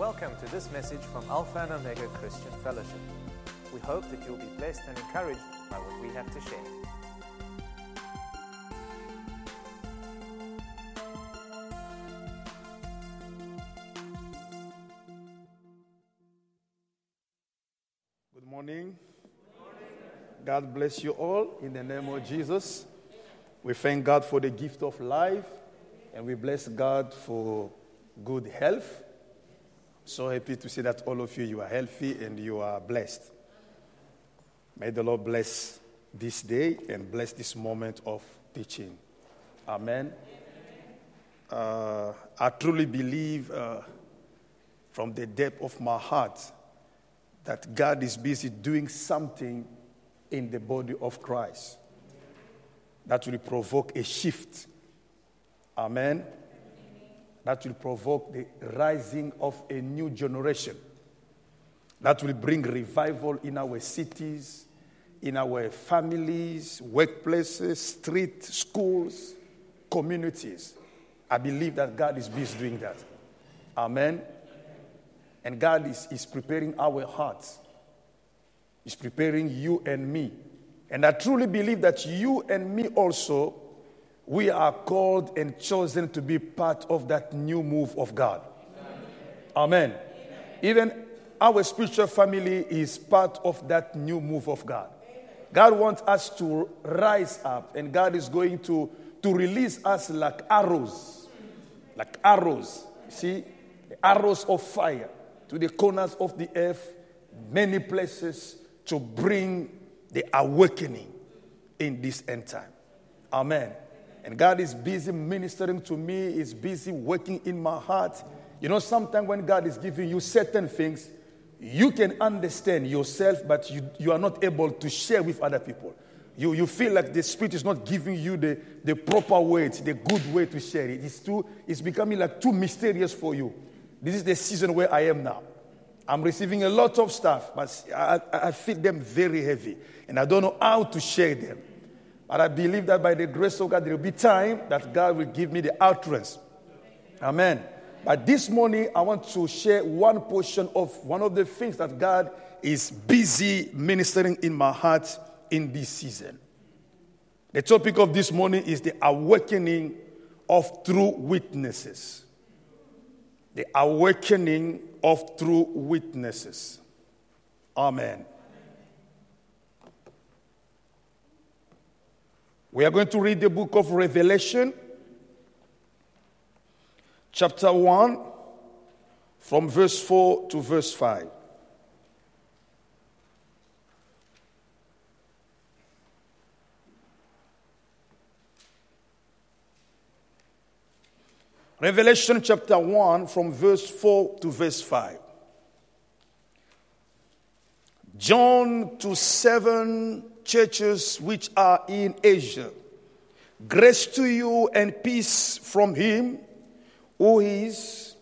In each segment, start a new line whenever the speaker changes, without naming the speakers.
Welcome to this message from Alpha and Omega Christian Fellowship. We hope that you'll be blessed and encouraged by what we have to share.
Good morning. God bless you all in the name of Jesus. We thank God for the gift of life and we bless God for good health. So happy to see that all of you you are healthy and you are blessed. May the Lord bless this day and bless this moment of teaching. Amen. Uh, I truly believe uh, from the depth of my heart that God is busy doing something in the body of Christ that will provoke a shift. Amen. That will provoke the rising of a new generation. That will bring revival in our cities, in our families, workplaces, streets, schools, communities. I believe that God is busy doing that. Amen. And God is, is preparing our hearts. He's preparing you and me. And I truly believe that you and me also, we are called and chosen to be part of that new move of God. Amen. Amen. Even our spiritual family is part of that new move of God. God wants us to rise up, and God is going to, to release us like arrows. Like arrows. See? Arrows of fire to the corners of the earth, many places to bring the awakening in this end time. Amen. And God is busy ministering to me, is busy working in my heart. You know, sometimes when God is giving you certain things, you can understand yourself, but you, you are not able to share with other people. You, you feel like the Spirit is not giving you the, the proper way, the good way to share it. It's, too, it's becoming like too mysterious for you. This is the season where I am now. I'm receiving a lot of stuff, but I, I feel them very heavy. And I don't know how to share them. But I believe that by the grace of God, there will be time that God will give me the utterance. Amen. But this morning, I want to share one portion of one of the things that God is busy ministering in my heart in this season. The topic of this morning is the awakening of true witnesses the awakening of true witnesses. Amen. We are going to read the book of Revelation, chapter 1, from verse 4 to verse 5. Revelation chapter 1, from verse 4 to verse 5. John to seven churches which are in Asia. Grace to you and peace from him who is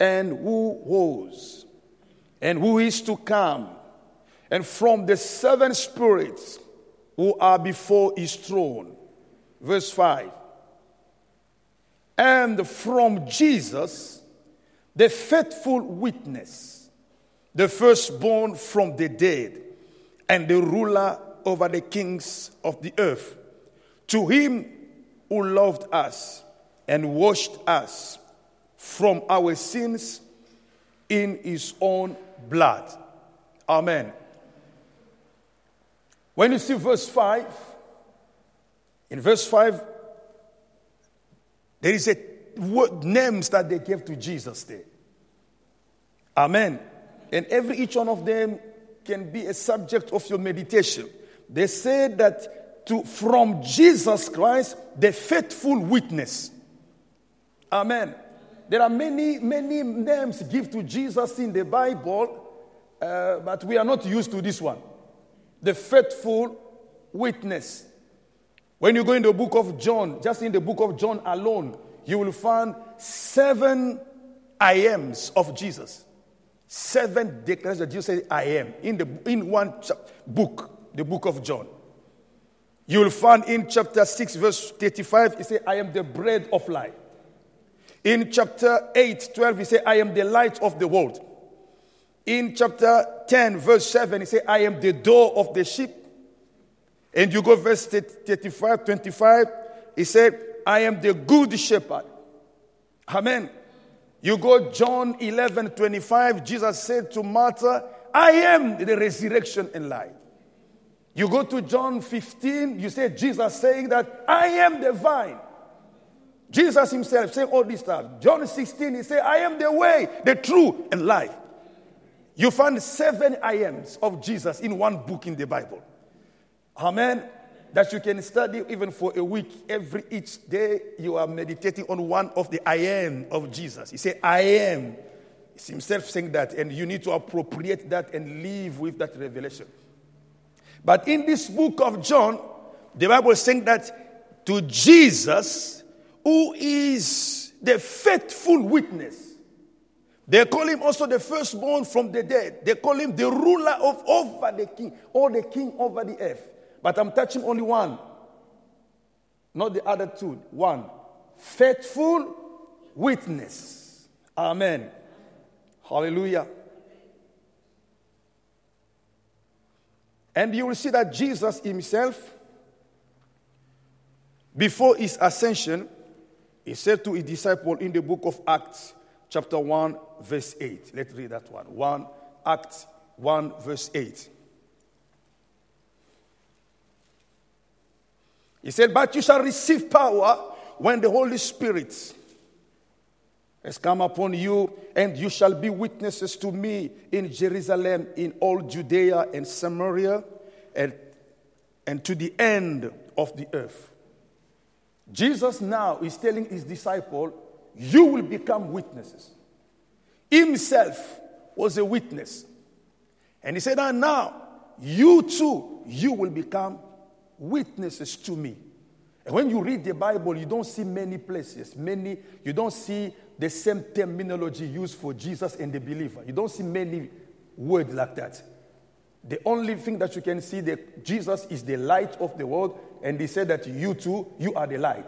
and who was and who is to come, and from the seven spirits who are before his throne. Verse 5 and from Jesus, the faithful witness, the firstborn from the dead, and the ruler over the kings of the earth. To him who loved us and washed us from our sins in his own blood. Amen. When you see verse 5, in verse 5, there is a word, names that they gave to Jesus there. Amen. And every each one of them can be a subject of your meditation. They said that to, from Jesus Christ, the faithful witness. Amen. There are many, many names given to Jesus in the Bible, uh, but we are not used to this one. The faithful witness. When you go in the book of John, just in the book of John alone, you will find seven I ams of Jesus. Seven declarations that Jesus said, I am, in, the, in one book, the book of John. You will find in chapter 6, verse 35, he said, I am the bread of life. In chapter 8, 12, he said, I am the light of the world. In chapter 10, verse 7, he said, I am the door of the sheep. And you go verse 35, 25, he said, I am the good shepherd. Amen. You go John 11, 25, Jesus said to Martha, I am the resurrection and life. You go to John 15, you say Jesus saying that I am the vine. Jesus himself saying all this stuff. John 16, he said, I am the way, the truth, and life. You find seven I ams of Jesus in one book in the Bible. Amen. That you can study even for a week. Every each day you are meditating on one of the I am of Jesus. He said, I am. It's himself saying that, and you need to appropriate that and live with that revelation. But in this book of John, the Bible is saying that to Jesus, who is the faithful witness, they call him also the firstborn from the dead. They call him the ruler of over the king, or the king over the earth. But I'm touching only one, not the other two. One. Faithful witness. Amen. Hallelujah. And you will see that Jesus himself, before his ascension, he said to his disciple in the book of Acts, chapter 1, verse 8. Let's read that one. 1 Acts 1, verse 8. He said, But you shall receive power when the Holy Spirit has come upon you, and you shall be witnesses to me in Jerusalem, in all Judea and Samaria, and, and to the end of the earth. Jesus now is telling his disciple, You will become witnesses. Himself was a witness. And he said, And now, you too, you will become witnesses to me. And when you read the Bible, you don't see many places, many, you don't see the same terminology used for Jesus and the believer. You don't see many words like that. The only thing that you can see that Jesus is the light of the world, and he said that you too, you are the light.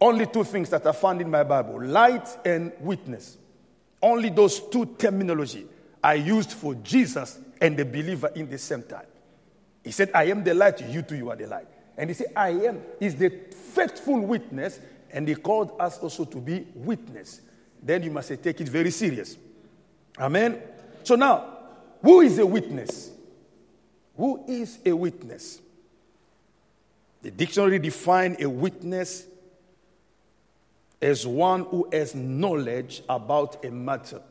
Only two things that are found in my Bible light and witness. Only those two terminology are used for Jesus and the believer in the same time. He said, I am the light, you too, you are the light. And he said, I am is the faithful witness, and he called us also to be witness. Then you must take it very serious. Amen. So now, who is a witness? Who is a witness? The dictionary defines a witness as one who has knowledge about a matter,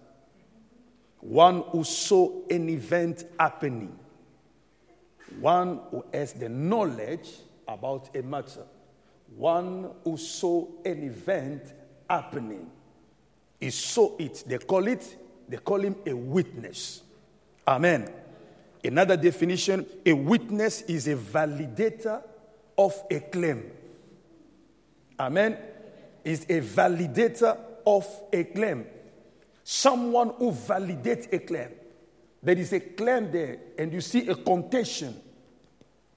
one who saw an event happening one who has the knowledge about a matter, one who saw an event happening. He saw it. They call it, they call him a witness. Amen. Another definition a witness is a validator of a claim. Amen. Is a validator of a claim. Someone who validates a claim. There is a claim there, and you see a contention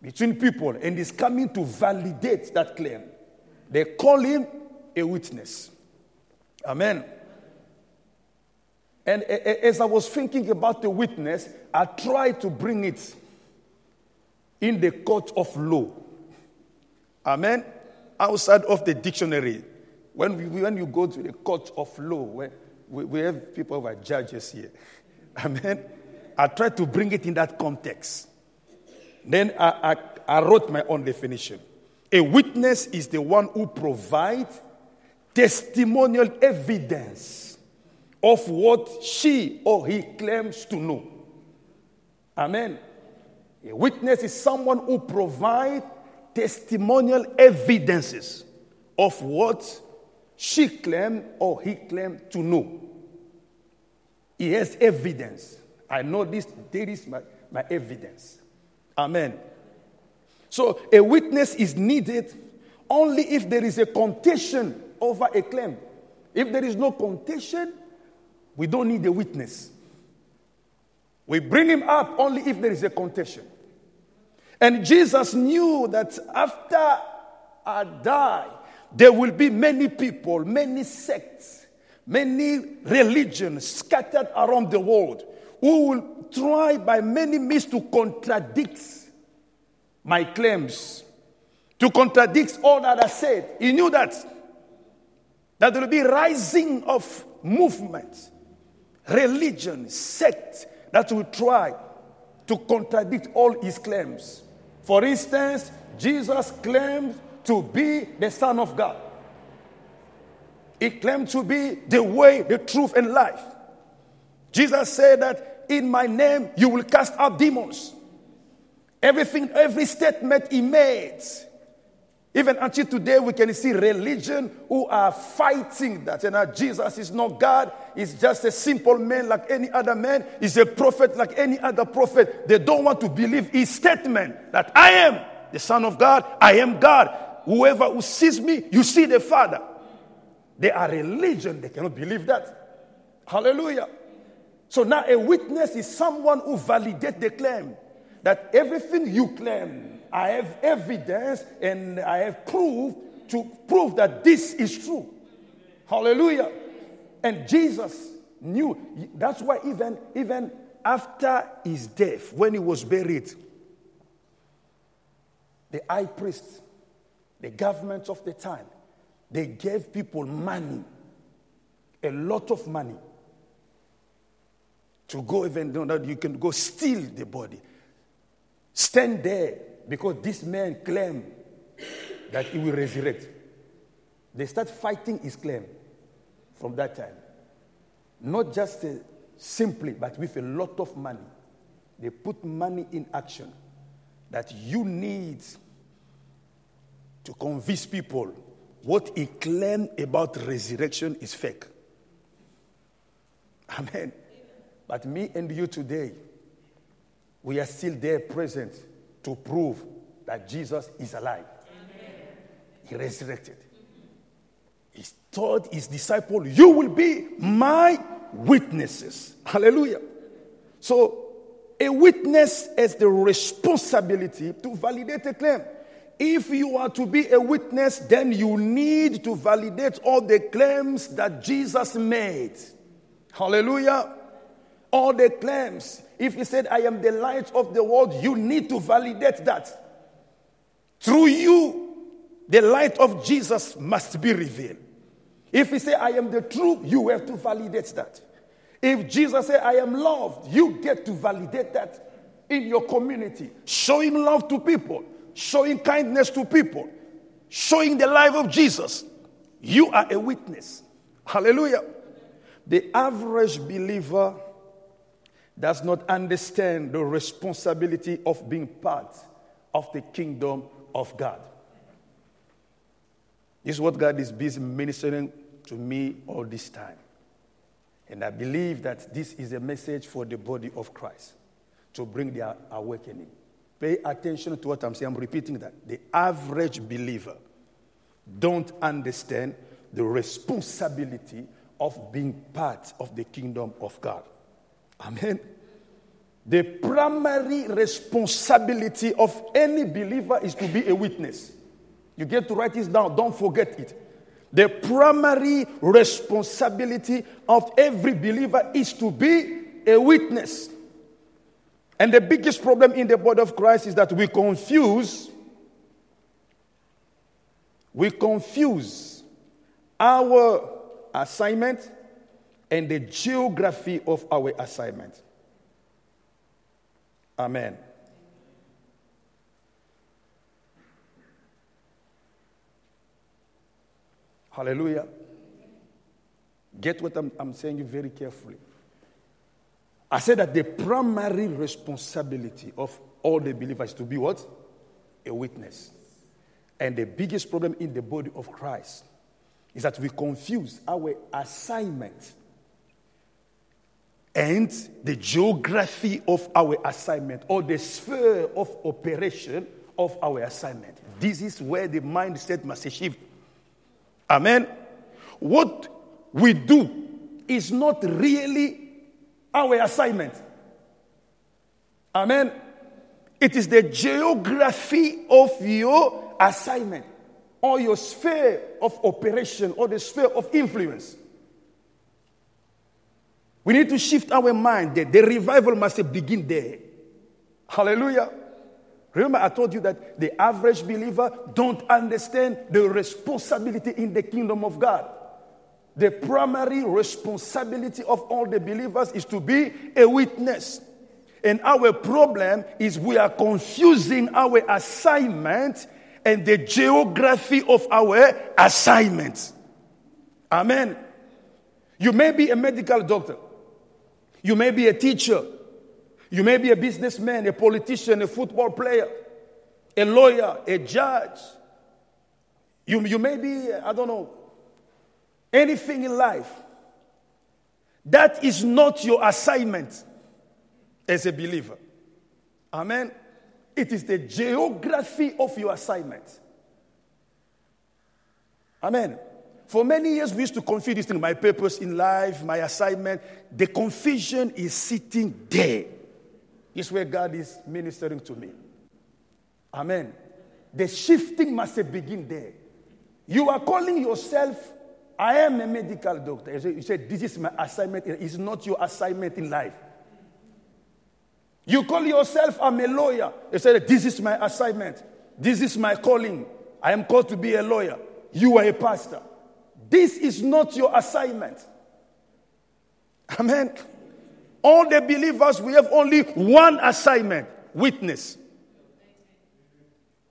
between people, and is coming to validate that claim. They call him a witness. Amen. And as I was thinking about the witness, I tried to bring it in the court of law. Amen. Outside of the dictionary. When, we, when you go to the court of law, where we, we have people who are judges here. Amen. I tried to bring it in that context. Then I, I, I wrote my own definition. A witness is the one who provides testimonial evidence of what she or he claims to know. Amen. A witness is someone who provides testimonial evidences of what she claimed or he claimed to know. He has evidence. I know this, there is my, my evidence. Amen. So a witness is needed only if there is a contention over a claim. If there is no contention, we don't need a witness. We bring him up only if there is a contention. And Jesus knew that after I die, there will be many people, many sects, many religions scattered around the world who will try by many means to contradict my claims, to contradict all that I said. He knew that. That there will be rising of movements, religion, sect that will try to contradict all his claims. For instance, Jesus claimed to be the Son of God. He claimed to be the way, the truth, and life. Jesus said that in my name you will cast out demons. Everything, every statement he made, even until today, we can see religion who are fighting that. You know, Jesus is not God. He's just a simple man like any other man. He's a prophet like any other prophet. They don't want to believe his statement that I am the Son of God. I am God. Whoever who sees me, you see the Father. They are religion. They cannot believe that. Hallelujah. So now a witness is someone who validates the claim that everything you claim, I have evidence and I have proof to prove that this is true. Hallelujah. And Jesus knew. That's why even, even after his death, when he was buried, the high priests, the government of the time, they gave people money, a lot of money, to go even know that you can go steal the body. Stand there because this man claimed that he will resurrect. They start fighting his claim from that time. Not just uh, simply, but with a lot of money. They put money in action that you need to convince people what he claimed about resurrection is fake. Amen. But me and you today, we are still there present to prove that Jesus is alive. Amen. He resurrected. He told his disciple, You will be my witnesses. Hallelujah. So, a witness has the responsibility to validate a claim. If you are to be a witness, then you need to validate all the claims that Jesus made. Hallelujah. All the claims. If he said, I am the light of the world, you need to validate that. Through you, the light of Jesus must be revealed. If he said, I am the truth, you have to validate that. If Jesus said, I am loved, you get to validate that in your community. Showing love to people, showing kindness to people, showing the life of Jesus. You are a witness. Hallelujah. The average believer does not understand the responsibility of being part of the kingdom of God. This is what God is busy ministering to me all this time. And I believe that this is a message for the body of Christ to bring their awakening. Pay attention to what I'm saying. I'm repeating that. The average believer don't understand the responsibility of being part of the kingdom of God. Amen. The primary responsibility of any believer is to be a witness. You get to write this down, don't forget it. The primary responsibility of every believer is to be a witness. And the biggest problem in the body of Christ is that we confuse we confuse our assignment and the geography of our assignment. Amen. Hallelujah. Get what I'm, I'm saying very carefully. I said that the primary responsibility of all the believers to be what? A witness. And the biggest problem in the body of Christ is that we confuse our assignment and the geography of our assignment or the sphere of operation of our assignment. This is where the mindset must shift. Amen. What we do is not really our assignment. Amen. It is the geography of your assignment. or your sphere of operation or the sphere of influence. We need to shift our mind there. The revival must begin there. Hallelujah. Remember, I told you that the average believer don't understand the responsibility in the kingdom of God. The primary responsibility of all the believers is to be a witness. And our problem is we are confusing our assignment and the geography of our assignment. Amen. You may be a medical doctor. You may be a teacher. You may be a businessman, a politician, a football player, a lawyer, a judge. You, you may be, I don't know, anything in life. That is not your assignment as a believer. Amen. It is the geography of your assignment. Amen. For many years, we used to confuse this thing my purpose in life, my assignment. The confusion is sitting there. Is where God is ministering to me. Amen. The shifting must begin there. You are calling yourself, I am a medical doctor. You say, This is my assignment. It's not your assignment in life. You call yourself, I'm a lawyer. You say, This is my assignment. This is my calling. I am called to be a lawyer. You are a pastor. This is not your assignment. Amen. All the believers, we have only one assignment witness.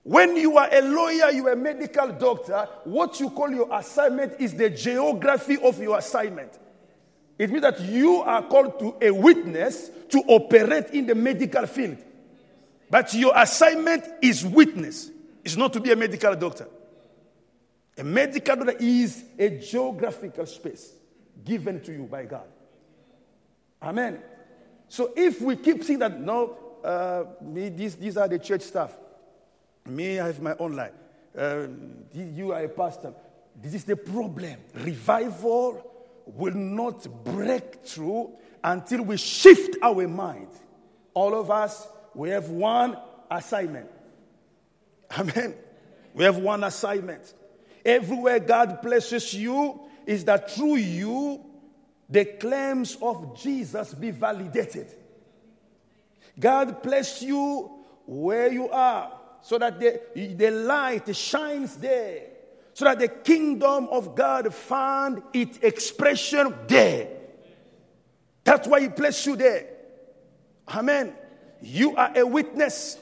When you are a lawyer, you are a medical doctor, what you call your assignment is the geography of your assignment. It means that you are called to a witness to operate in the medical field. But your assignment is witness. It's not to be a medical doctor. A medical doctor is a geographical space given to you by God. Amen. So if we keep saying that, no, uh, me, these, these are the church staff. Me, I have my own life. Uh, you are a pastor. This is the problem. Revival will not break through until we shift our mind. All of us, we have one assignment. Amen. We have one assignment. Everywhere God places you is that through you, the claims of Jesus be validated. God placed you where you are so that the, the light shines there so that the kingdom of God found its expression there. That's why He placed you there. Amen. You are a witness.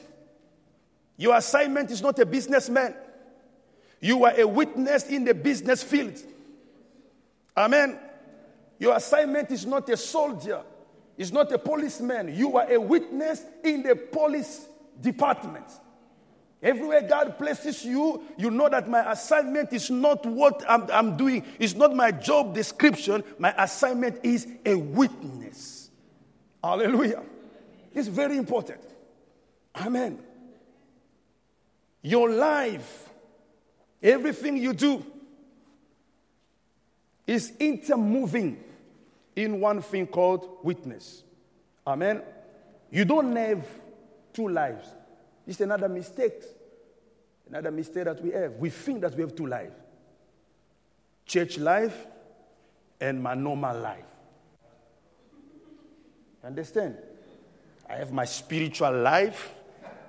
Your assignment is not a businessman. You are a witness in the business field. Amen. Your assignment is not a soldier, it's not a policeman. You are a witness in the police department. Everywhere God places you, you know that my assignment is not what I'm, I'm, doing, it's not my job description. My assignment is a witness. Hallelujah. It's very important. Amen. Your life, everything you do, is intermoving in one thing called witness. Amen. You don't have two lives. It's another mistake. Another mistake that we have. We think that we have two lives church life and my normal life. Understand? I have my spiritual life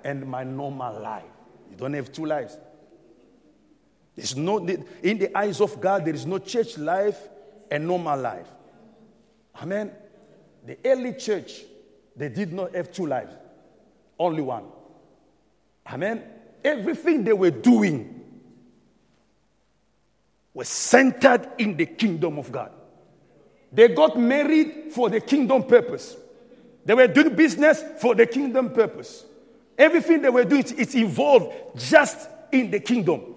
and my normal life. You don't have two lives. In the eyes of God, there is no church life and normal life. Amen. The early church, they did not have two lives, only one. Amen. Everything they were doing was centered in the kingdom of God. They got married for the kingdom purpose. They were doing business for the kingdom purpose. Everything they were doing, is involved just in the kingdom.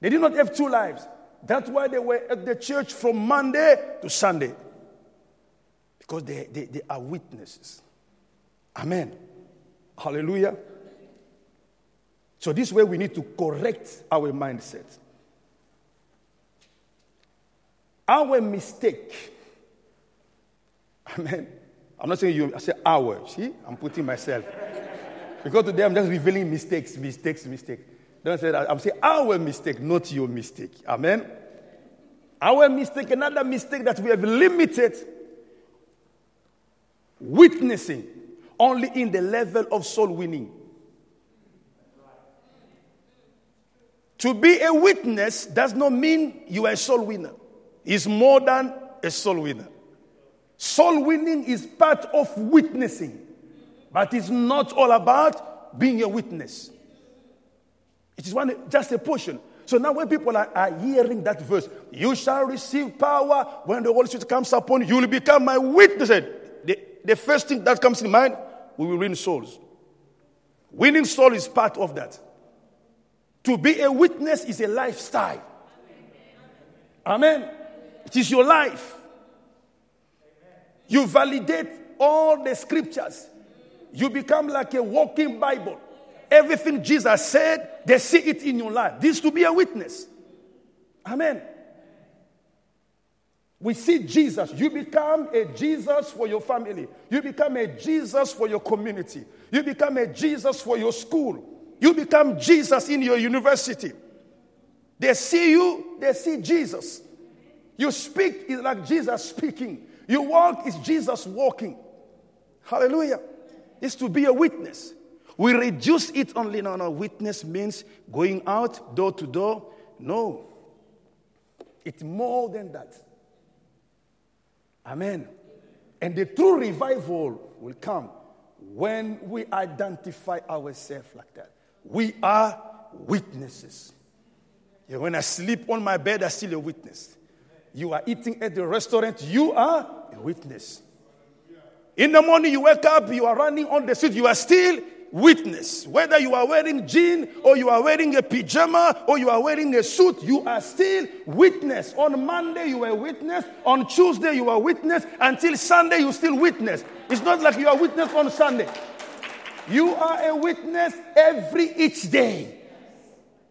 They did not have two lives. That's why they were at the church from Monday to Sunday. Because they, they, they are witnesses. Amen. Hallelujah. So, this way we need to correct our mindset. Our mistake, amen. I'm not saying you, I say our. See, I'm putting myself. because today I'm just revealing mistakes, mistakes, mistakes. Say that. I'm saying our mistake, not your mistake. Amen. Our mistake, another mistake that we have limited witnessing only in the level of soul winning. To be a witness does not mean you are a soul winner. It's more than a soul winner. Soul winning is part of witnessing, but it's not all about being a witness. It is one, just a portion. So now, when people are, are, hearing that verse, you shall receive power when the Holy Spirit comes upon you, you will become my witness. The, the first thing that comes in mind, we will win souls. Winning soul is part of that. To be a witness is a lifestyle. Amen. It is your life. You validate all the scriptures. You become like a walking Bible. Everything Jesus said, they see it in your life. This to be a witness. Amen. We see Jesus. You become a Jesus for your family. You become a Jesus for your community. You become a Jesus for your school. You become Jesus in your university. They see you, they see Jesus. You speak is like Jesus speaking. You walk is Jesus walking. Hallelujah. It's to be a witness. We reduce it only. No, no. Witness means going out door to door. No. It's more than that. Amen. And the true revival will come when we identify ourselves like that. We are witnesses. Yeah, when I sleep on my bed, I'm still a witness. You are eating at the restaurant, you are a witness. In the morning, you wake up, you are running on the street, you are still witness. Whether you are wearing jean or you are wearing a pajama or you are wearing a suit, you are still witness. On Monday, you are witness. On Tuesday, you are witness. Until Sunday, you still witness. It's not like you are witness on Sunday. You are a witness every each day.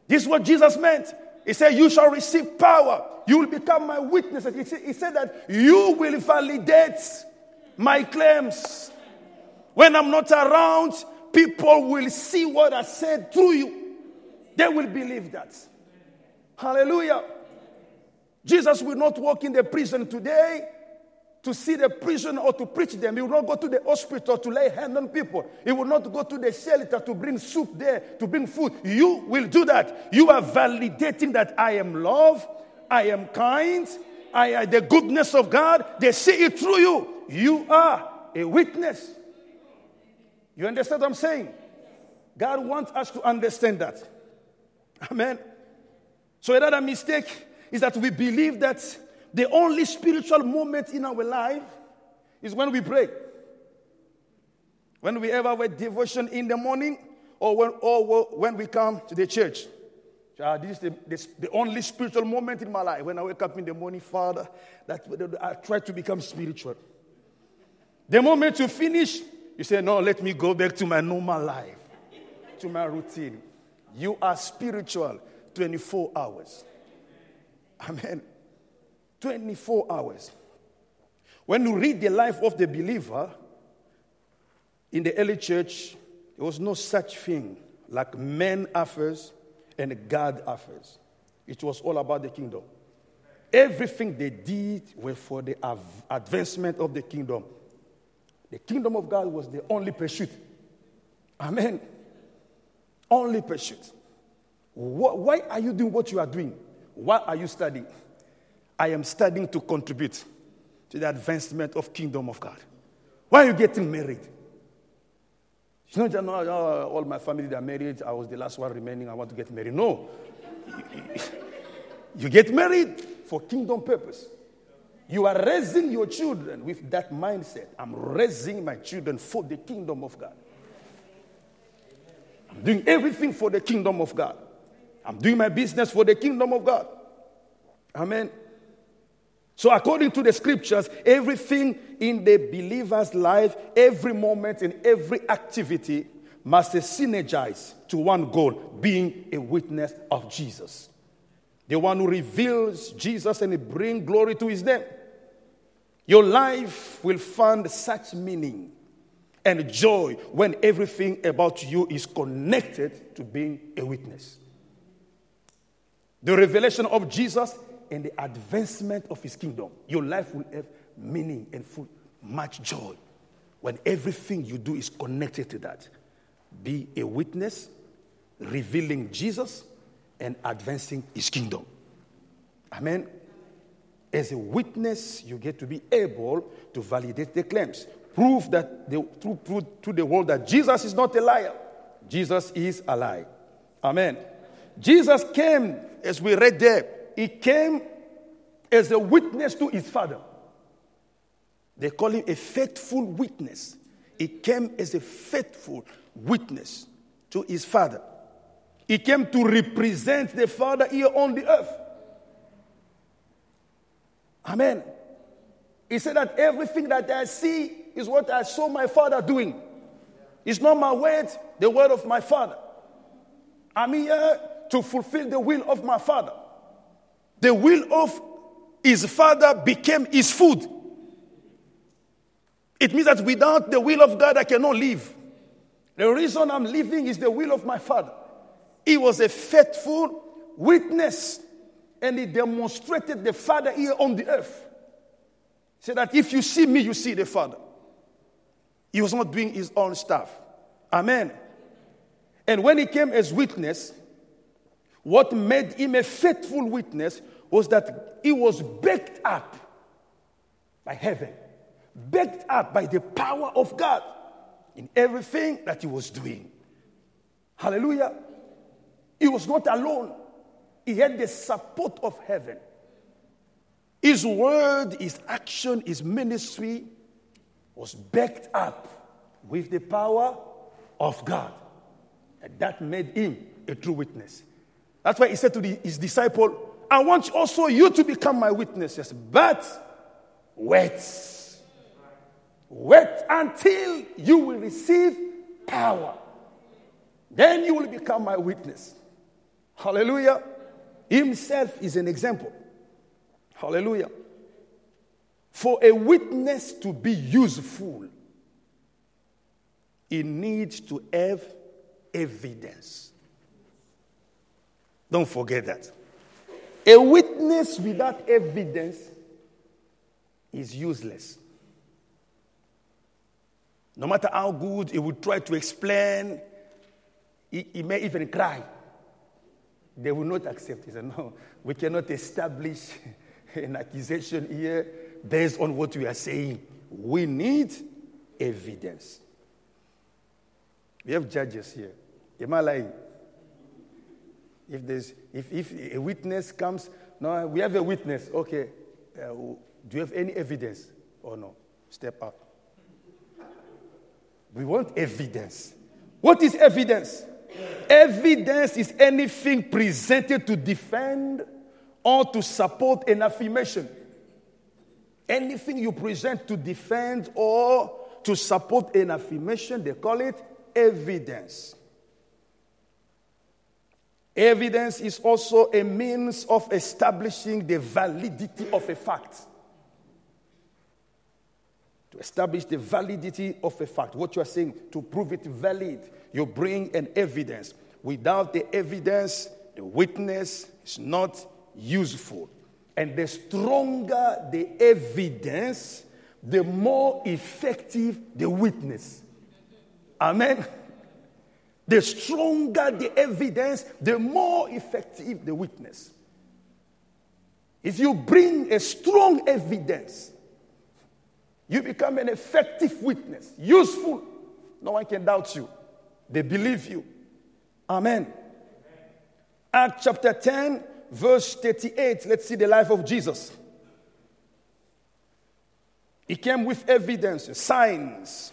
This is what Jesus meant. He said, You shall receive power. You will become my witnesses. He said, he said that you will validate my claims. When I'm not around, people will see what I said through you. They will believe that. Hallelujah. Jesus will not walk in the prison today to see the prison or to preach them. He will not go to the hospital to lay hand on people. He will not go to the shelter to bring soup there, to bring food. You will do that. You are validating that I am love, I am kind, I am the goodness of God. They see it through you. You are a witness. You understand what I'm saying? God wants us to understand that. Amen. So another mistake is that we believe that the only spiritual moment in our life is when we pray. When we have our devotion in the morning or when, or when we come to the church. Uh, this is the, this, the only spiritual moment in my life. When I wake up in the morning, Father, that I try to become spiritual. The moment you finish, you say, No, let me go back to my normal life, to my routine. You are spiritual 24 hours. Amen. 24 hours. When you read the life of the believer in the early church, there was no such thing like man affairs and God affairs. It was all about the kingdom. Everything they did was for the advancement of the kingdom. The kingdom of God was the only pursuit. Amen. Only pursuit. Why are you doing what you are doing? Why are you studying? I am studying to contribute to the advancement of kingdom of God. Why are you getting married? Not just no, oh, all my family they are married. I was the last one remaining. I want to get married. No. you get married for kingdom purpose. You are raising your children with that mindset. I'm raising my children for the kingdom of God. I'm doing everything for the kingdom of God. I'm doing my business for the kingdom of God. Amen. So, according to the scriptures, everything in the believer's life, every moment and every activity must synergize to one goal being a witness of Jesus. The one who reveals Jesus and bring glory to his name. Your life will find such meaning and joy when everything about you is connected to being a witness. the revelation of Jesus, and the advancement of his kingdom. Your life will have meaning and full, much joy when everything you do is connected to that. Be a witness, revealing Jesus and advancing his kingdom. Amen. As a witness, you get to be able to validate the claims. Prove that the, to, prove to the world that Jesus is not a liar. Jesus is alive. Amen. Jesus came, as we read there, he came as a witness to his Father. They call him a faithful witness. He came as a faithful witness to his Father. He came to represent the Father here on the earth. Amen. He said that everything that I see is what I saw my Father doing. It's not my word, the word of my Father. I'm here to fulfill the will of my Father. The will of his Father became his food. It means that without the will of God, I cannot live. The reason I'm living is the will of my Father. He was a faithful witness and he demonstrated the Father here on the earth. Said that if you see me, you see the Father. He was not doing his own stuff. Amen. And when he came as witness, what made him a faithful witness was that he was backed up by heaven, backed up by the power of God in everything that he was doing. Hallelujah. He was not alone, he had the support of heaven. His word, his action, his ministry was backed up with the power of God. And that made him a true witness. That's why he said to the, his disciple, I want also you to become my witnesses, but wait. Wait until you will receive power. Then you will become my witness. Hallelujah. Himself is an example. Hallelujah. For a witness to be useful, he needs to have evidence. Don't forget that. A witness without evidence is useless. No matter how good he would try to explain, he, he may even cry. They will not accept it. No, we cannot establish an accusation here based on what we are saying. We need evidence. We have judges here. Am I lying? If, there's, if, if a witness comes, no, we have a witness. Okay, uh, do you have any evidence or no? Step up. We want evidence. What is evidence? Evidence is anything presented to defend or to support an affirmation. Anything you present to defend or to support an affirmation, they call it evidence. Evidence is also a means of establishing the validity of a fact. To establish the validity of a fact, what you are saying, to prove it valid, you bring an evidence. Without the evidence, the witness is not useful. And the stronger the evidence, the more effective the witness. Amen. The stronger the evidence, the more effective the witness. If you bring a strong evidence, you become an effective witness, useful. No one can doubt you. They believe you. Amen. Acts chapter 10, verse 38. Let's see the life of Jesus. He came with evidence, signs.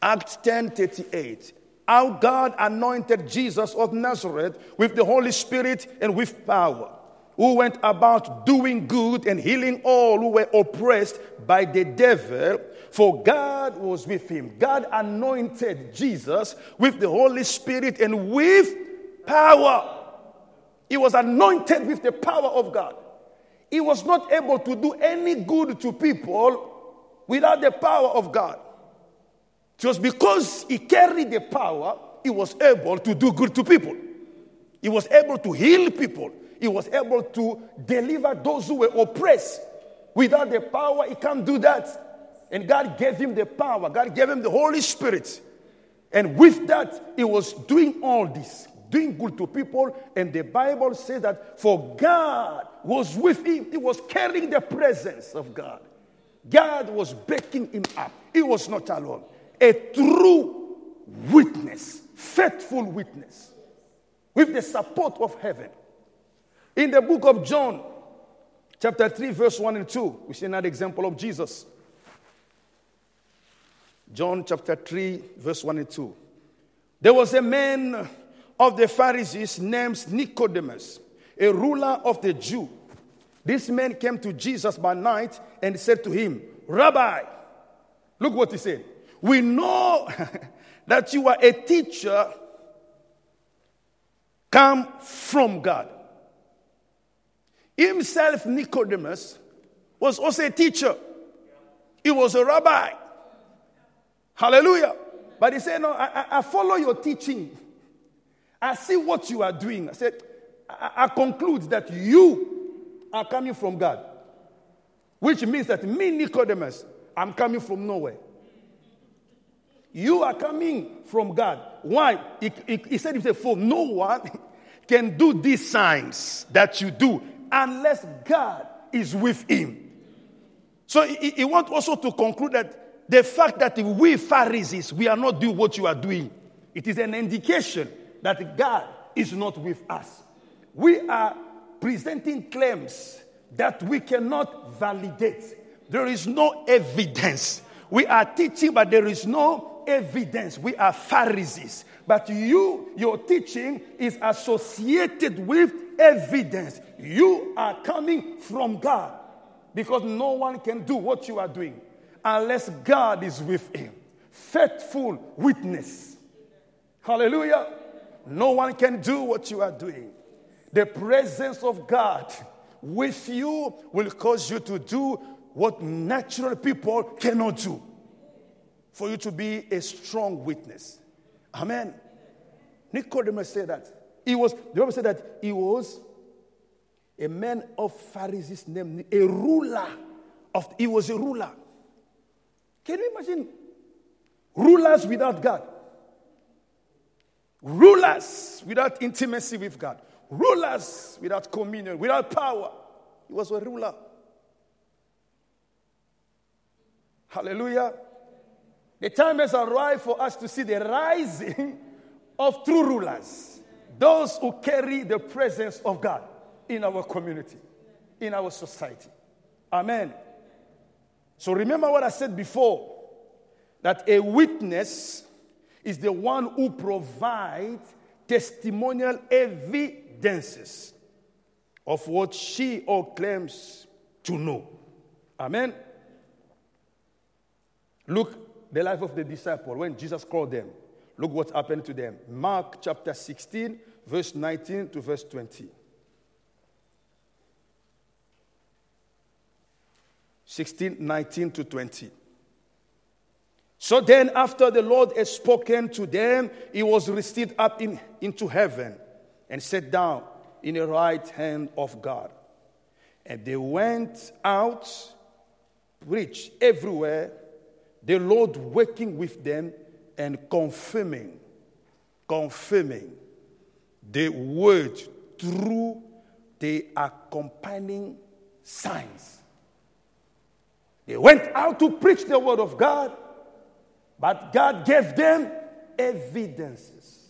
Acts 10 38. How God anointed Jesus of Nazareth with the Holy Spirit and with power, who went about doing good and healing all who were oppressed by the devil, for God was with him. God anointed Jesus with the Holy Spirit and with power. He was anointed with the power of God. He was not able to do any good to people without the power of God. Was because he carried the power, he was able to do good to people. He was able to heal people. He was able to deliver those who were oppressed. Without the power, he can't do that. And God gave him the power, God gave him the Holy Spirit. And with that, he was doing all this, doing good to people. And the Bible says that for God was with him, he was carrying the presence of God. God was backing him up. He was not alone. A true witness, faithful witness, with the support of heaven. In the book of John, chapter 3, verse 1 and 2, we see another example of Jesus. John chapter 3, verse 1 and 2. There was a man of the Pharisees named Nicodemus, a ruler of the Jew. This man came to Jesus by night and said to him, Rabbi, look what he said. We know that you are a teacher come from God. Himself, Nicodemus, was also a teacher. He was a rabbi. Hallelujah. But he said, No, I, I follow your teaching. I see what you are doing. I said, I, I conclude that you are coming from God. Which means that me, Nicodemus, I'm coming from nowhere. You are coming from God. Why? He, he, he said For no one can do these signs that you do unless God is with him. So he, he wants also to conclude that the fact that we Pharisees, we are not doing what you are doing, it is an indication that God is not with us. We are presenting claims that we cannot validate. There is no evidence. We are teaching, but there is no evidence. We are Pharisees. But you, your teaching is associated with evidence. You are coming from God because no one can do what you are doing unless God is with him. Faithful witness. Hallelujah. No one can do what you are doing. The presence of God with you will cause you to do what natural people cannot do. For you to be a strong witness. Amen. Nicodemus said that. He was, the Bible said that he was a man of Pharisees named a ruler of he was a ruler. Can you imagine rulers without God? Rulers without intimacy with God. Rulers without communion, without power. He was a ruler. Hallelujah. The time has arrived for us to see the rising of true rulers, those who carry the presence of God in our community, in our society. Amen. So remember what I said before that a witness is the one who provides testimonial evidences of what she or claims to know. Amen. Look the life of the disciple when Jesus called them. Look what happened to them. Mark chapter 16, verse 19 to verse 20. 16, 19 to 20. So then, after the Lord had spoken to them, he was received up in, into heaven and sat down in the right hand of God. And they went out, preached everywhere, the Lord working with them and confirming, confirming the word through the accompanying signs. They went out to preach the word of God, but God gave them evidences.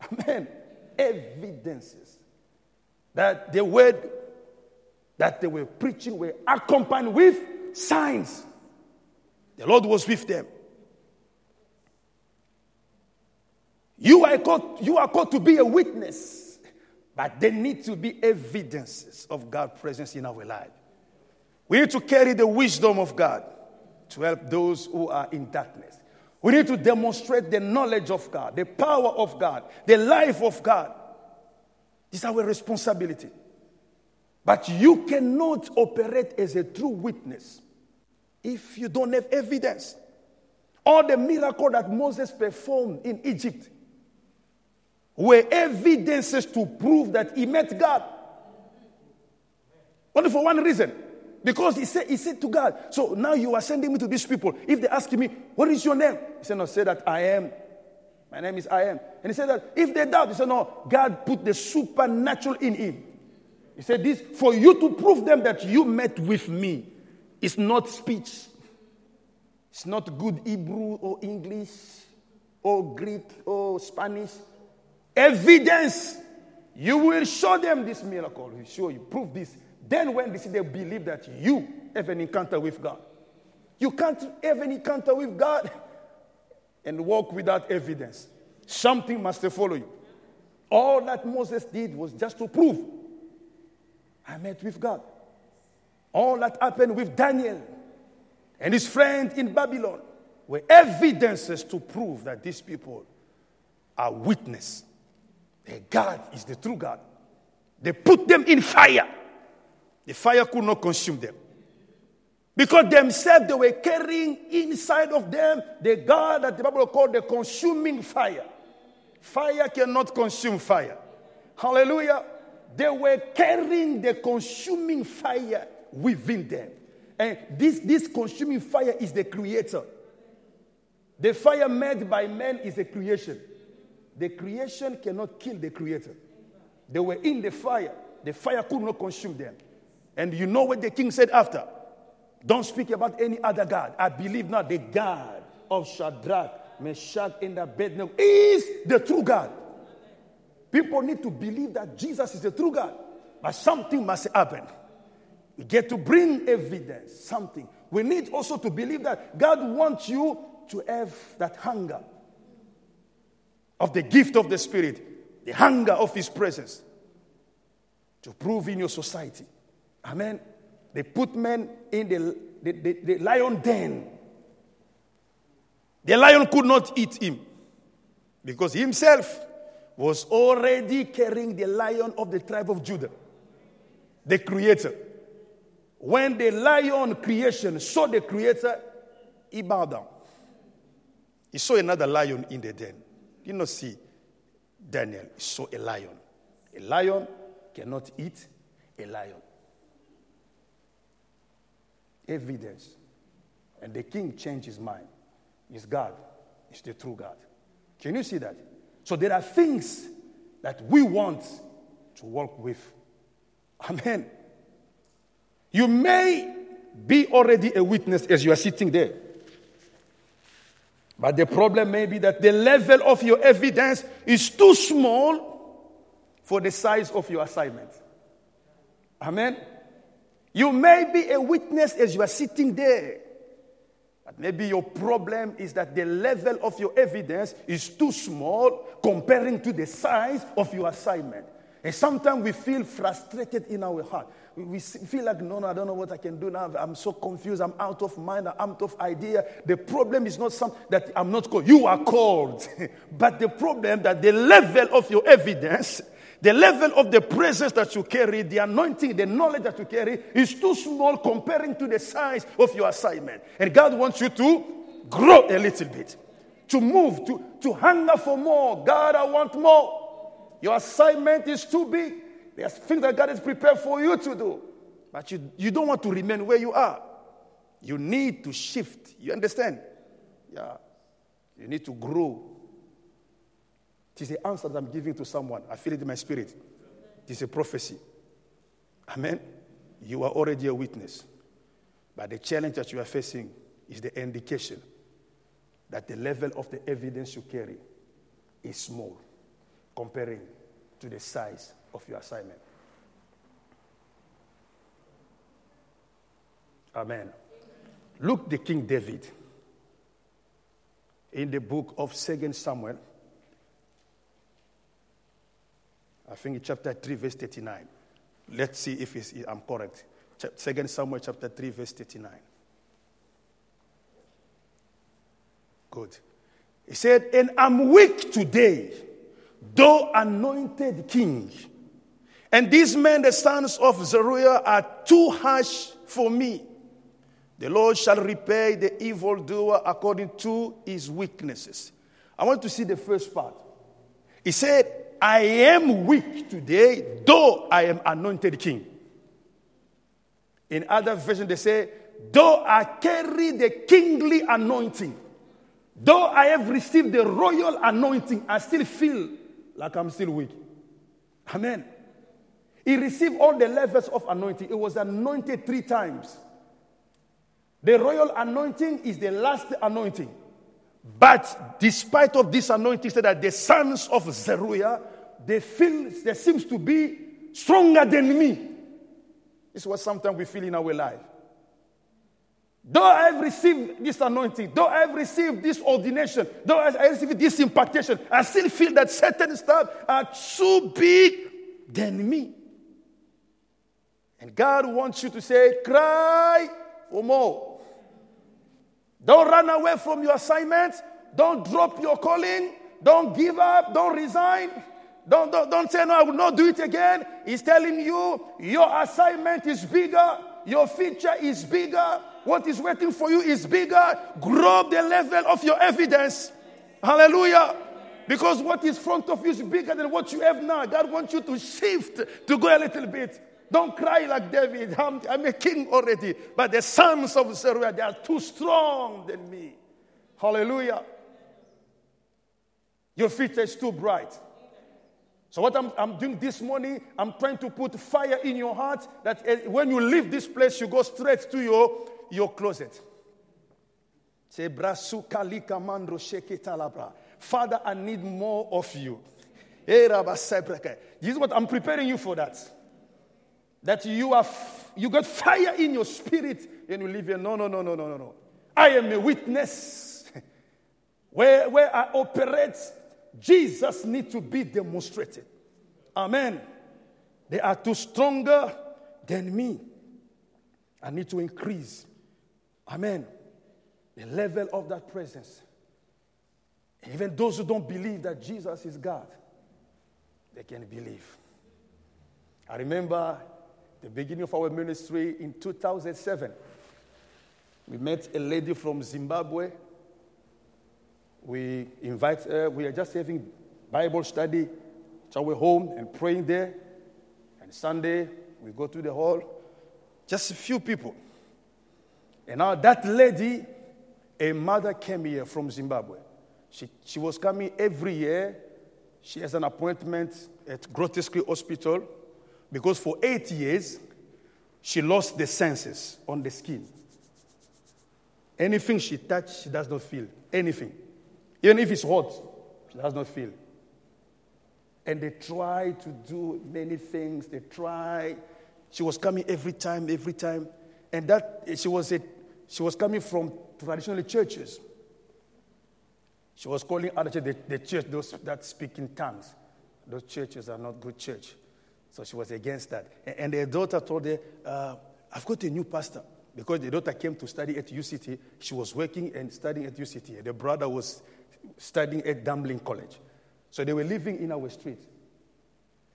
Amen. Evidences that the word that they were preaching were accompanied with signs. The Lord was with them. You are called, you are called to be a witness, but there need to be evidences of God's presence in our life. We need to carry the wisdom of God to help those who are in darkness. We need to demonstrate the knowledge of God, the power of God, the life of God. This is our responsibility. But you cannot operate as a true witness if you don't have evidence. All the miracle that Moses performed in Egypt were evidences to prove that he met God. Only for one reason. Because he said, he said to God, So now you are sending me to these people. If they ask me, What is your name? He said, No, say that I am. My name is I am. And he said that if they doubt, he said, No, God put the supernatural in him. He said, This for you to prove them that you met with me. It's not speech, it's not good Hebrew or English or Greek or Spanish. Evidence. You will show them this miracle. You show oh, you, prove this. Then when they see, they believe that you have an encounter with God. You can't have an encounter with God and walk without evidence. Something must follow you. All that Moses did was just to prove I met with God. All that happened with Daniel and his friend in Babylon were evidences to prove that these people are witness that God is the true God. They put them in fire. The fire could not consume them. Because themselves they were carrying inside of them the God that the Bible called the consuming fire. Fire cannot consume fire. Hallelujah. They were carrying the consuming fire within them. And this, this consuming fire is the creator. The fire made by man is a creation. The creation cannot kill the creator. They were in the fire. The fire could not consume them. And you know what the king said after? Don't speak about any other God. I believe not the God of Shadrach, Meshach, and Abednego is the true God. People need to believe that Jesus is the true God. But something must happen. We get to bring evidence, something. We need also to believe that God wants you to have that hunger of the gift of the Spirit, the hunger of His presence to prove in your society. Amen. They put men in the, the, the, the lion den. The lion could not eat him because himself was already carrying the lion of the tribe of Judah, the creator. When the lion creation saw the creator, he bowed down. He saw another lion in the den. Did not see Daniel, he saw a lion. A lion cannot eat a lion. Evidence. And the king changed his mind. Is God, is the true God. Can you see that? So there are things that we want to work with. Amen. You may be already a witness as you are sitting there. But the problem may be that the level of your evidence is too small for the size of your assignment. Amen. You may be a witness as you are sitting there. But maybe your problem is that the level of your evidence is too small comparing to the size of your assignment. And sometimes we feel frustrated in our heart. We feel like, no, no, I don't know what I can do now. I'm so confused. I'm out of mind. I'm out of idea. The problem is not some that I'm not called. You are called. but the problem that the level of your evidence the level of the presence that you carry, the anointing, the knowledge that you carry is too small comparing to the size of your assignment. And God wants you to grow a little bit, to move, to, to hunger for more. God, I want more. Your assignment is too big. There's things that God has prepared for you to do. But you, you don't want to remain where you are. You need to shift. You understand? Yeah. You need to grow it is the answer that I'm giving to someone. I feel it in my spirit. It is a prophecy. Amen. You are already a witness. But the challenge that you are facing is the indication that the level of the evidence you carry is small comparing to the size of your assignment. Amen. Look the King David in the book of Second Samuel I think chapter 3, verse 39. Let's see if I'm correct. Second Samuel chapter 3, verse 39. Good. He said, And I'm weak today, though anointed king. And these men, the sons of Zeruiah, are too harsh for me. The Lord shall repay the evildoer according to his weaknesses. I want to see the first part. He said, I am weak today, though I am anointed king. In other versions, they say, Though I carry the kingly anointing, though I have received the royal anointing, I still feel like I'm still weak. Amen. He received all the levels of anointing. He was anointed three times. The royal anointing is the last anointing. But despite of this anointing, said that the sons of Zeruiah, they feel there seems to be stronger than me. This is what sometimes we feel in our life. Though I have received this anointing, though I have received this ordination, though I have received this impartation, I still feel that certain stuff are too big than me. And God wants you to say, cry for more. Don't run away from your assignment. Don't drop your calling. Don't give up. Don't resign. Don't, don't, don't say, No, I will not do it again. He's telling you your assignment is bigger, your future is bigger, what is waiting for you is bigger. Grow the level of your evidence. Hallelujah. Because what is front of you is bigger than what you have now. God wants you to shift to go a little bit. Don't cry like David. I'm, I'm a king already. But the sons of Zeruiah, they are too strong than me. Hallelujah. Your future is too bright. So, what I'm, I'm, doing this morning, I'm trying to put fire in your heart that eh, when you leave this place, you go straight to your, your closet. Father, I need more of you. This is what I'm preparing you for that. That you are you got fire in your spirit and you live here. No, no, no, no, no, no, no. I am a witness. where, where I operate, Jesus needs to be demonstrated. Amen. They are too stronger than me. I need to increase. Amen. The level of that presence. Even those who don't believe that Jesus is God, they can believe. I remember the beginning of our ministry in 2007. We met a lady from Zimbabwe. We invite her. We are just having Bible study at our home and praying there. And Sunday, we go to the hall. Just a few people. And now that lady, a mother came here from Zimbabwe. She, she was coming every year. She has an appointment at Groote Schuur Hospital because for eight years, she lost the senses on the skin. Anything she touched, she does not feel. Anything. Even if it's hot, she does not feel. And they try to do many things. They try. She was coming every time, every time. And that she was a she was coming from traditional churches. She was calling other churches the, the church, those that speak in tongues. Those churches are not good church. So she was against that. And, her daughter told her, uh, I've got a new pastor. Because the daughter came to study at UCT. She was working and studying at UCT. The brother was studying at Damelin College. So they were living in our street.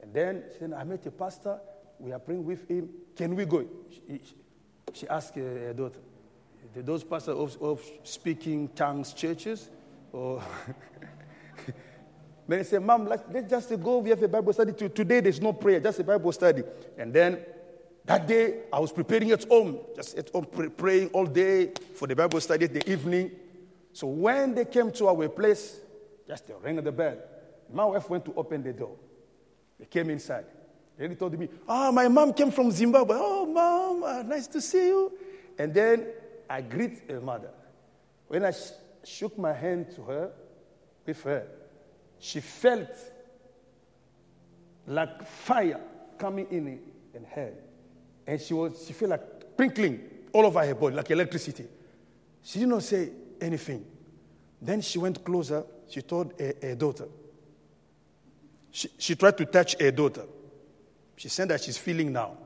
And then she said, I met a pastor. We are praying with him. Can we go? She, she asked her daughter, those pastors of, of speaking tongues churches? Or Many say, Mom, let's, just go. We have a Bible study. Today there's no prayer, just a Bible study. And then that day I was preparing at home, just at home praying all day for the Bible study the evening. So when they came to our place, just the ring of the bell. My wife went to open the door. They came inside. Then he told me, Oh, my mom came from Zimbabwe. Oh, mom, uh, nice to see you. And then I greet her mother. When I sh- shook my hand to her, with her, she felt like fire coming in in her. And she was she felt like sprinkling all over her body, like electricity. She did not say anything. Then she went closer. She told her, her daughter. She, she tried to touch her daughter. She said that she's feeling now.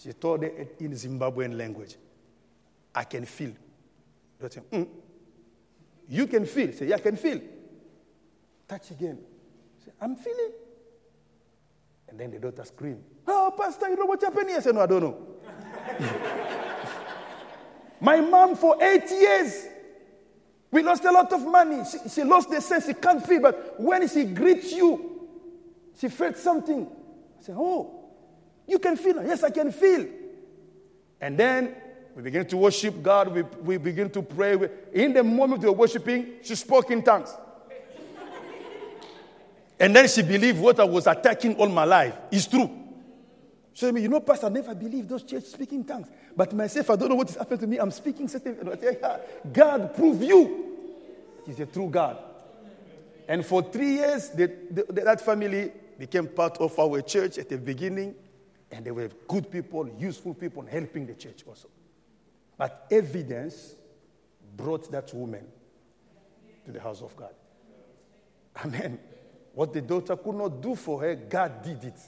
She told her in Zimbabwean language. I can feel. Daughter, mm. You can feel. Say, yeah, I can feel. Touch again. Say, I'm feeling. And then the daughter screamed, Oh, ah, Pastor, you know what happened here? I said, No, I don't know. My mom, for eight years, we lost a lot of money. She, she, lost the sense. She can't feel. But when she greets you, she felt something. I said, Oh, you can feel. Yes, I can feel. And then we begin to worship God. We, we begin to pray. In the moment we were worshiping, she spoke in tongues. And then she believed what I was attacking all my life is true. She said, You know, Pastor, I never believed those church speaking tongues. But myself, I don't know what is happening to me. I'm speaking certain. God, prove you. He's a true God. And for three years, that family became part of our church at the beginning. And they were good people, useful people, helping the church also. But evidence brought that woman to the house of God. Amen. What the daughter could not do for her, God did it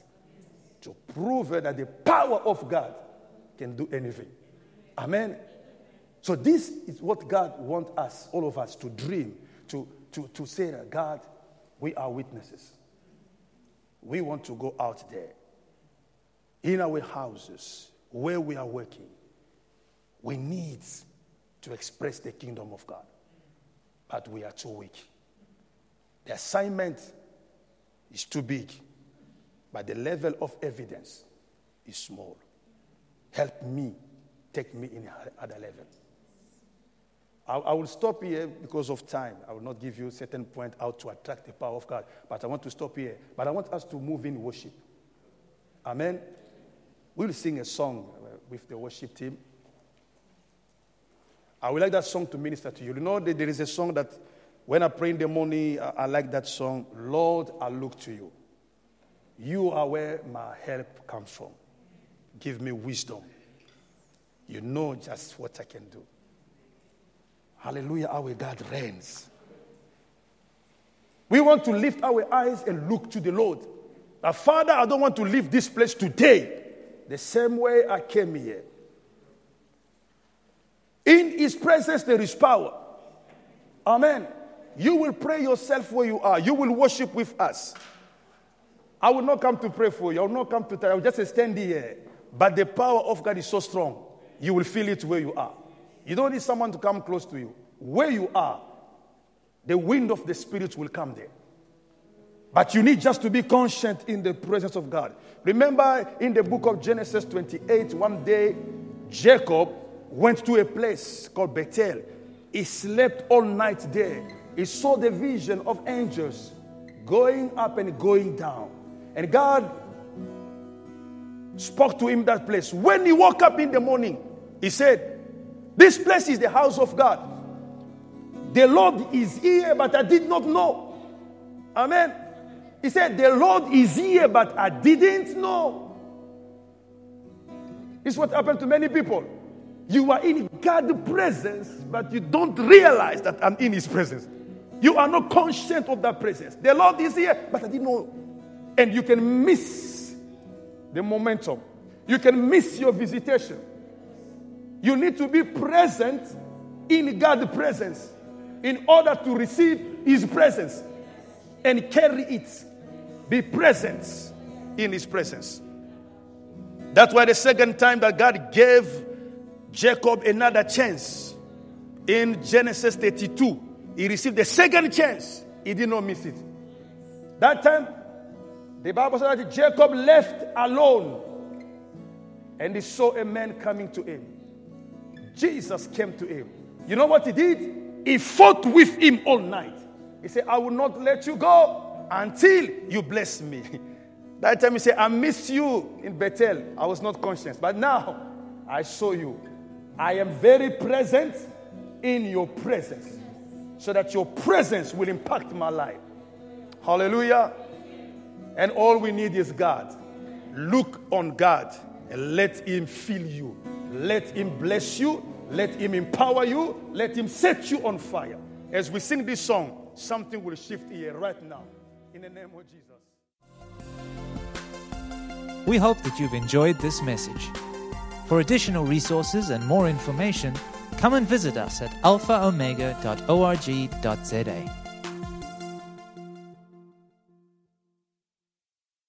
to prove her that the power of God can do anything. Amen. So, this is what God wants us, all of us, to dream, to, to, to say that God, we are witnesses. We want to go out there in our houses where we are working. We need to express the kingdom of God, but we are too weak. The assignment is too big, but the level of evidence is small. Help me take me in other level. I, I will stop here because of time. I will not give you a certain point how to attract the power of God, but I want to stop here. But I want us to move in worship. Amen. We'll sing a song uh, with the worship team. I would like that song to minister to you. You know, there is a song that when I pray in the morning, I like that song, Lord, I look to you. You are where my help comes from. Give me wisdom. You know just what I can do. Hallelujah, our God reigns. We want to lift our eyes and look to the Lord. Now, Father, I don't want to leave this place today the same way I came here. In His presence, there is power. Amen. You will pray yourself where you are, you will worship with us. I will not come to pray for you, I will not come to tell you, I will just stand here. But the power of God is so strong, you will feel it where you are. You don't need someone to come close to you. Where you are, the wind of the Spirit will come there. But you need just to be conscious in the presence of God. Remember in the book of Genesis 28, one day Jacob went to a place called Bethel. He slept all night there. He saw the vision of angels going up and going down. And God spoke to him that place. When he woke up in the morning, he said, this place is the house of God. The Lord is here, but I did not know. Amen. He said, The Lord is here, but I didn't know. This is what happened to many people. You are in God's presence, but you don't realize that I'm in His presence. You are not conscious of that presence. The Lord is here, but I didn't know. And you can miss the momentum. You can miss your visitation. You need to be present in God's presence in order to receive His presence and carry it. Be present in His presence. That's why the second time that God gave Jacob another chance in Genesis 32, he received the second chance. He did not miss it. That time, the Bible said that Jacob left alone and he saw a man coming to him. Jesus came to him. You know what he did? He fought with him all night. He said, I will not let you go until you bless me. That time he said, I miss you in Bethel. I was not conscious. But now I saw you. I am very present in your presence so that your presence will impact my life. Hallelujah. And all we need is God. Look on God and let Him fill you. Let Him bless you. Let Him empower you. Let Him set you on fire. As we sing this song, something will shift here right now. In the name of Jesus.
We hope that you've enjoyed this message. For additional resources and more information, come and visit us at alphaomega.org.za.